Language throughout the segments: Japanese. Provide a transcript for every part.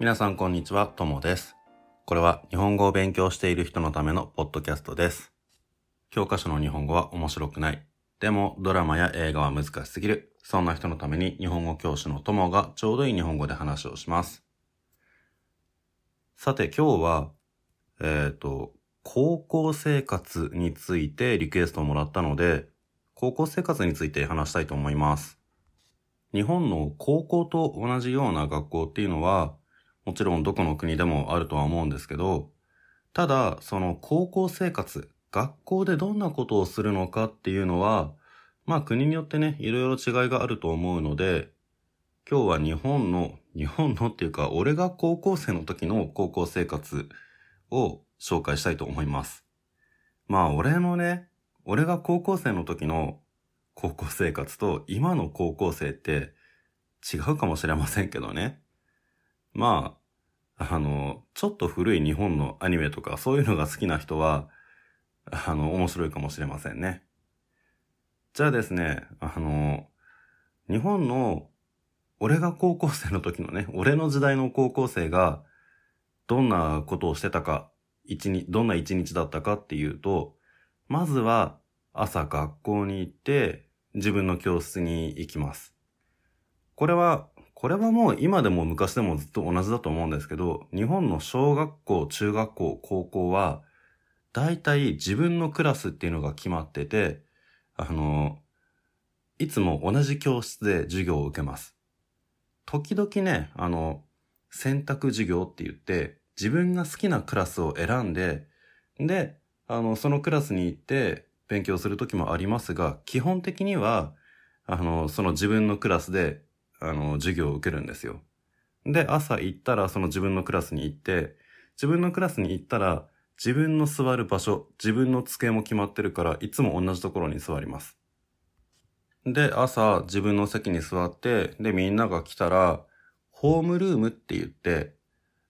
皆さんこんにちは、ともです。これは日本語を勉強している人のためのポッドキャストです。教科書の日本語は面白くない。でもドラマや映画は難しすぎる。そんな人のために日本語教師のともがちょうどいい日本語で話をします。さて今日は、えっ、と、高校生活についてリクエストをもらったので、高校生活について話したいと思います。日本の高校と同じような学校っていうのは、もちろんどこの国でもあるとは思うんですけど、ただ、その高校生活、学校でどんなことをするのかっていうのは、まあ国によってね、いろいろ違いがあると思うので、今日は日本の、日本のっていうか、俺が高校生の時の高校生活を紹介したいと思います。まあ俺のね、俺が高校生の時の高校生活と今の高校生って違うかもしれませんけどね。まあ、あの、ちょっと古い日本のアニメとかそういうのが好きな人は、あの、面白いかもしれませんね。じゃあですね、あの、日本の俺が高校生の時のね、俺の時代の高校生がどんなことをしてたか、一日、どんな一日だったかっていうと、まずは朝学校に行って自分の教室に行きます。これは、これはもう今でも昔でもずっと同じだと思うんですけど、日本の小学校、中学校、高校は、大体自分のクラスっていうのが決まってて、あの、いつも同じ教室で授業を受けます。時々ね、あの、選択授業って言って、自分が好きなクラスを選んで、で、あの、そのクラスに行って勉強する時もありますが、基本的には、あの、その自分のクラスで、あの、授業を受けるんですよ。で、朝行ったらその自分のクラスに行って、自分のクラスに行ったら、自分の座る場所、自分の机も決まってるから、いつも同じところに座ります。で、朝自分の席に座って、で、みんなが来たら、ホームルームって言って、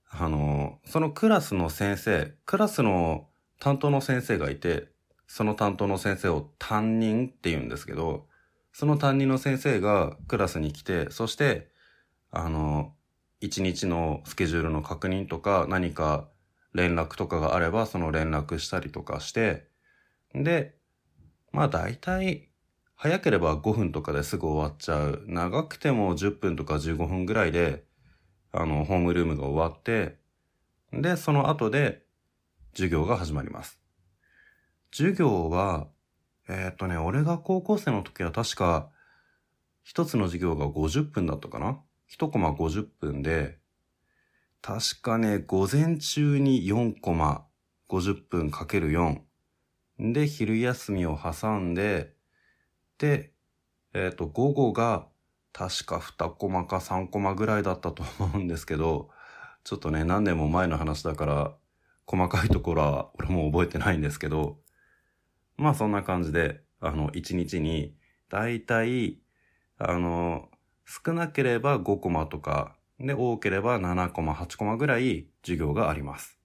あの、そのクラスの先生、クラスの担当の先生がいて、その担当の先生を担任って言うんですけど、その担任の先生がクラスに来て、そして、あの、一日のスケジュールの確認とか、何か連絡とかがあれば、その連絡したりとかして、で、まあ大体、早ければ5分とかですぐ終わっちゃう。長くても10分とか15分ぐらいで、あの、ホームルームが終わって、で、その後で授業が始まります。授業は、えーっとね、俺が高校生の時は確か、一つの授業が50分だったかな？一コマ50分で、確かね、午前中に4コマ、50分かける4。で、昼休みを挟んで、で、えっ、と、午後が確か2コマか3コマぐらいだったと思うんですけど、ちょっとね、何年も前の話だから、細かいところは俺も覚えてないんですけど、まあそんな感じで、あの、1日に、だいたい、あの、少なければ5コマとか、で、多ければ7コマ、8コマぐらい授業があります。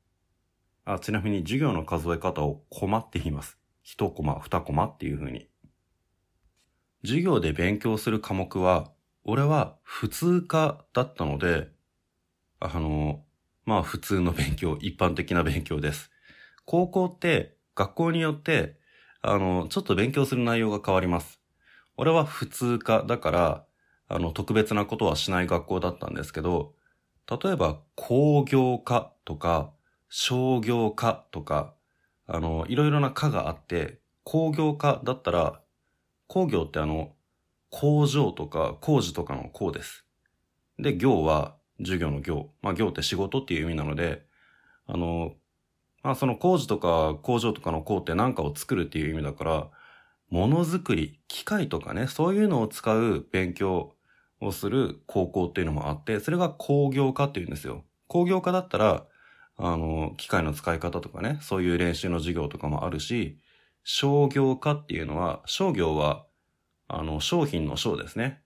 あ、ちなみに授業の数え方をコマって言います。1コマ、2コマっていう風に。授業で勉強する科目は、俺は普通科だったので、あの、まあ普通の勉強、一般的な勉強です。高校って学校によって、あの、ちょっと勉強する内容が変わります。俺は普通科だから、あの、特別なことはしない学校だったんですけど、例えば工業科とか商業科とか、あの、いろいろな科があって、工業科だったら、工業ってあの、工場とか工事とかの工です。で、業は授業の業。まあ業って仕事っていう意味なので、あの、まあその工事とか工場とかの工って何かを作るっていう意味だから、ものづくり、機械とかね、そういうのを使う勉強をする高校っていうのもあって、それが工業科っていうんですよ。工業科だったら、あの、機械の使い方とかね、そういう練習の授業とかもあるし、商業科っていうのは、商業は、あの、商品の商ですね。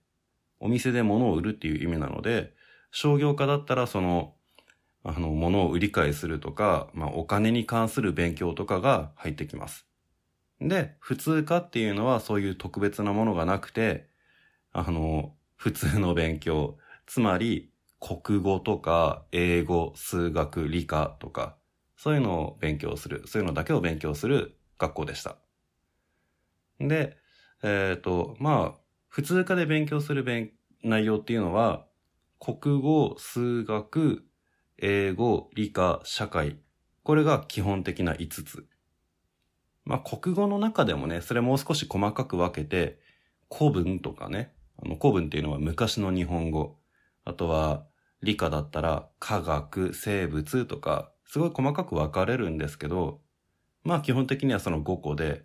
お店で物を売るっていう意味なので、商業科だったら、その、あの、物を売り買いするとか、まあ、お金に関する勉強とかが入ってきます。で、普通科っていうのはそういう特別なものがなくて、あの、普通の勉強、つまり、国語とか英語、数学、理科とか、そういうのを勉強する、そういうのだけを勉強する学校でした。で、えっ、ー、と、まあ、普通科で勉強する内容っていうのは、国語、数学、英語、理科、社会。これが基本的な5つ。まあ、国語の中でもね、それもう少し細かく分けて、古文とかね、あの古文っていうのは昔の日本語。あとは、理科だったら科学、生物とか、すごい細かく分かれるんですけど、まあ基本的にはその5個で、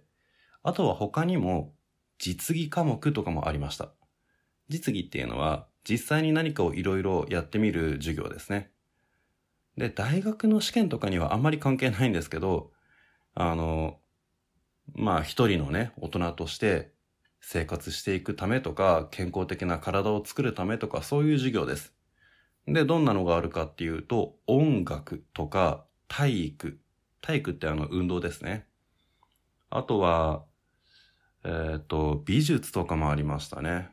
あとは他にも実技科目とかもありました。実技っていうのは実際に何かをいろいろやってみる授業ですね。で、大学の試験とかにはあんまり関係ないんですけど、あの、まあ一人のね、大人として生活していくためとか、健康的な体を作るためとか、そういう授業です。で、どんなのがあるかっていうと、音楽とか体育。体育ってあの運動ですね。あとは、えっ、ー、と、美術とかもありましたね。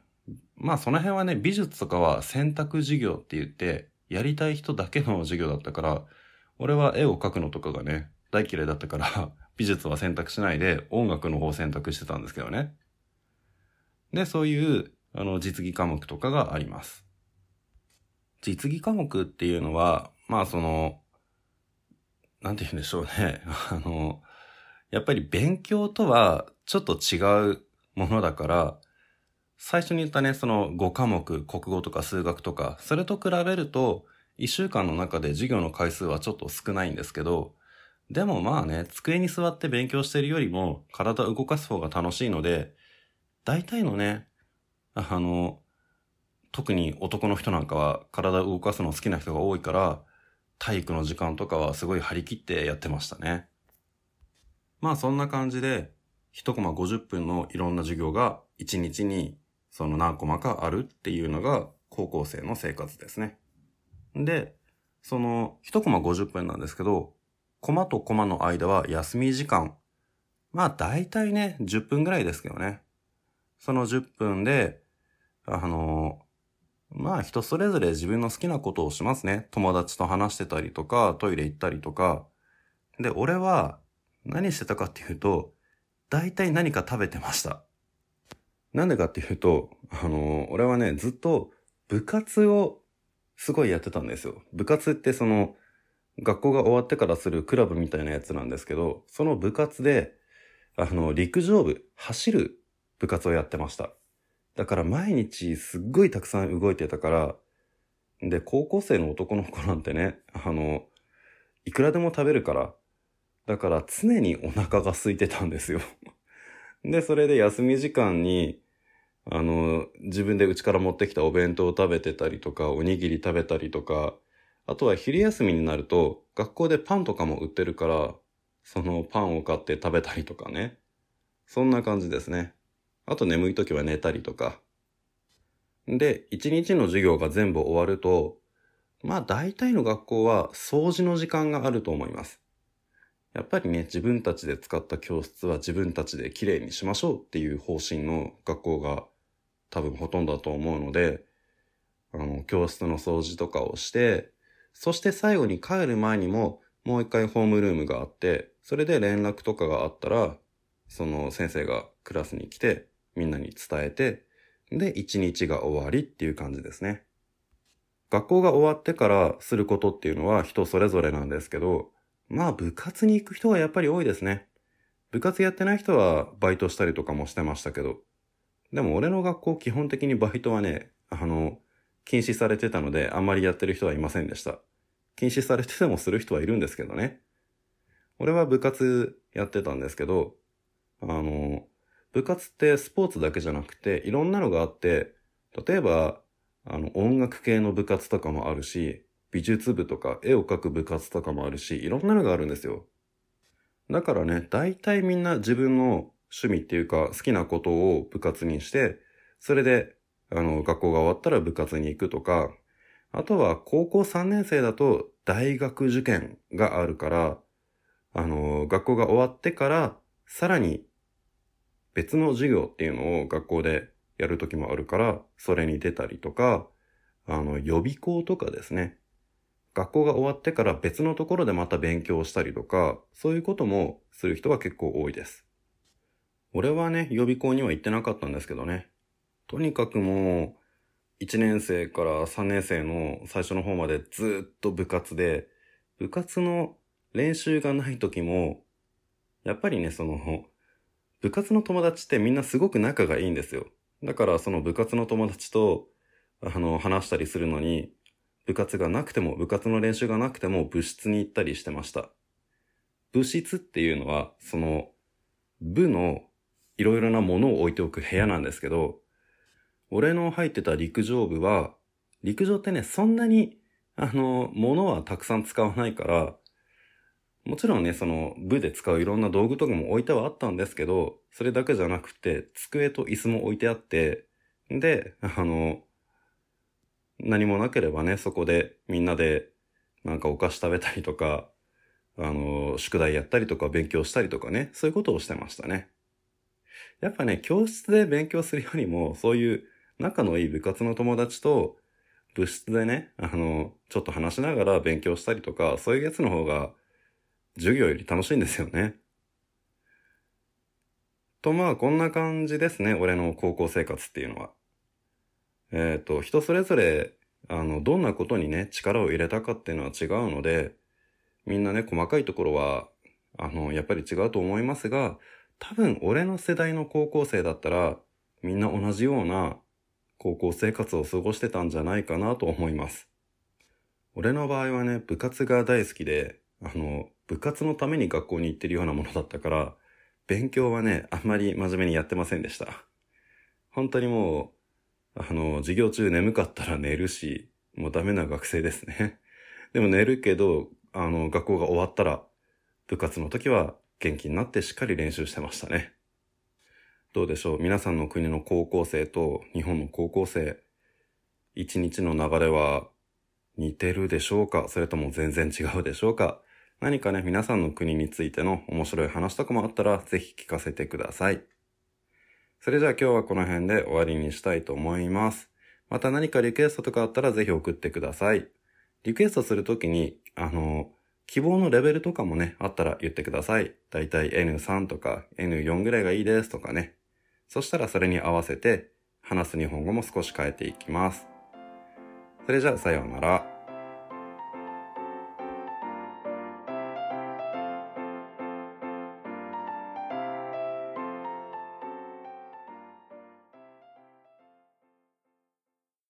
まあその辺はね、美術とかは選択授業って言って、やりたい人だけの授業だったから、俺は絵を描くのとかがね、大嫌いだったから 美術は選択しないで音楽の方を選択してたんですけどね。で、そういう、あの、実技科目とかがあります。実技科目っていうのは、まあその、なんて言うんでしょうね。あの、やっぱり勉強とはちょっと違うものだから、最初に言ったね、その5科目、国語とか数学とか、それと比べると、1週間の中で授業の回数はちょっと少ないんですけど、でもまあね、机に座って勉強してるよりも、体を動かす方が楽しいので、大体のね、あの、特に男の人なんかは体を動かすの好きな人が多いから、体育の時間とかはすごい張り切ってやってましたね。まあそんな感じで、1コマ50分のいろんな授業が1日にその何コマかあるっていうのが高校生の生活ですね。で、その1コマ50分なんですけど、コマとコマの間は休み時間。まあ大体ね、10分ぐらいですけどね。その10分で、あの、まあ人それぞれ自分の好きなことをしますね。友達と話してたりとか、トイレ行ったりとか。で、俺は何してたかっていうと、大体何か食べてました。なんでかっていうと、あの、俺はね、ずっと部活をすごいやってたんですよ。部活ってその、学校が終わってからするクラブみたいなやつなんですけど、その部活で、あの、陸上部、走る部活をやってました。だから毎日すっごいたくさん動いてたから、で、高校生の男の子なんてね、あの、いくらでも食べるから、だから常にお腹が空いてたんですよで、それで休み時間に、あの、自分で家から持ってきたお弁当を食べてたりとか、おにぎり食べたりとか、あとは昼休みになると、学校でパンとかも売ってるから、そのパンを買って食べたりとかね。そんな感じですね。あと眠い時は寝たりとか。で、一日の授業が全部終わると、まあ大体の学校は掃除の時間があると思います。やっぱりね、自分たちで使った教室は自分たちできれいにしましょうっていう方針の学校が多分ほとんどだと思うので、あの、教室の掃除とかをして、そして最後に帰る前にももう一回ホームルームがあって、それで連絡とかがあったら、その先生がクラスに来てみんなに伝えて、で、一日が終わりっていう感じですね。学校が終わってからすることっていうのは人それぞれなんですけど、まあ部活に行く人はやっぱり多いですね。部活やってない人はバイトしたりとかもしてましたけど。でも俺の学校基本的にバイトはね、あの、禁止されてたのであんまりやってる人はいませんでした。禁止されててもする人はいるんですけどね。俺は部活やってたんですけど、あの、部活ってスポーツだけじゃなくていろんなのがあって、例えば、あの、音楽系の部活とかもあるし、美術部とか絵を描く部活とかもあるし、いろんなのがあるんですよ。だからね、大体みんな自分の趣味っていうか好きなことを部活にして、それで、あの、学校が終わったら部活に行くとか、あとは高校3年生だと大学受験があるから、あの、学校が終わってから、さらに別の授業っていうのを学校でやるときもあるから、それに出たりとか、あの、予備校とかですね。学校が終わってから別のところでまた勉強したりとか、そういうこともする人は結構多いです。俺はね、予備校には行ってなかったんですけどね。とにかくもう、1年生から3年生の最初の方までずっと部活で、部活の練習がない時も、やっぱりね、その、部活の友達ってみんなすごく仲がいいんですよ。だからその部活の友達と、あの、話したりするのに、部活がなくても、部活の練習がなくても部室に行ったりしてました。部室っていうのは、その、部のいろいろなものを置いておく部屋なんですけど、俺の入ってた陸上部は、陸上ってね、そんなに、あの、物はたくさん使わないから、もちろんね、その部で使ういろんな道具とかも置いてはあったんですけど、それだけじゃなくて、机と椅子も置いてあって、で、あの、何もなければね、そこでみんなでなんかお菓子食べたりとか、あの、宿題やったりとか勉強したりとかね、そういうことをしてましたね。やっぱね、教室で勉強するよりも、そういう仲のいい部活の友達と部室でね、あの、ちょっと話しながら勉強したりとか、そういうやつの方が授業より楽しいんですよね。とまあこんな感じですね、俺の高校生活っていうのは。えっ、ー、と、人それぞれ、あの、どんなことにね、力を入れたかっていうのは違うので、みんなね、細かいところは、あの、やっぱり違うと思いますが、多分俺の世代の高校生だったら、みんな同じような高校生活を過ごしてたんじゃないかなと思います。俺の場合はね、部活が大好きで、あの、部活のために学校に行ってるようなものだったから、勉強はね、あんまり真面目にやってませんでした。本当にもう、あの、授業中眠かったら寝るし、もうダメな学生ですね。でも寝るけど、あの、学校が終わったら、部活の時は元気になってしっかり練習してましたね。どうでしょう？皆さんの国の高校生と日本の高校生、一日の流れは似てるでしょうか？それとも全然違うでしょうか？何かね、皆さんの国についての面白い話とかもあったら、ぜひ聞かせてください。それじゃあ今日はこの辺で終わりにしたいと思います。また何かリクエストとかあったらぜひ送ってください。リクエストするときに、あの、希望のレベルとかもね、あったら言ってください。だいたい N3 とか N4 ぐらいがいいですとかね。そしたらそれに合わせて話す日本語も少し変えていきます。それじゃあさようなら。